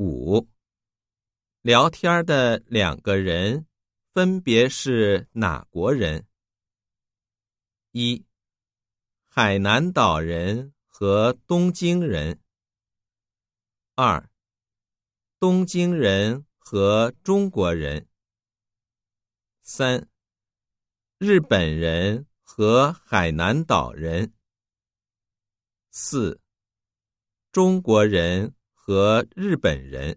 五，聊天的两个人分别是哪国人？一，海南岛人和东京人。二，东京人和中国人。三，日本人和海南岛人。四，中国人。和日本人。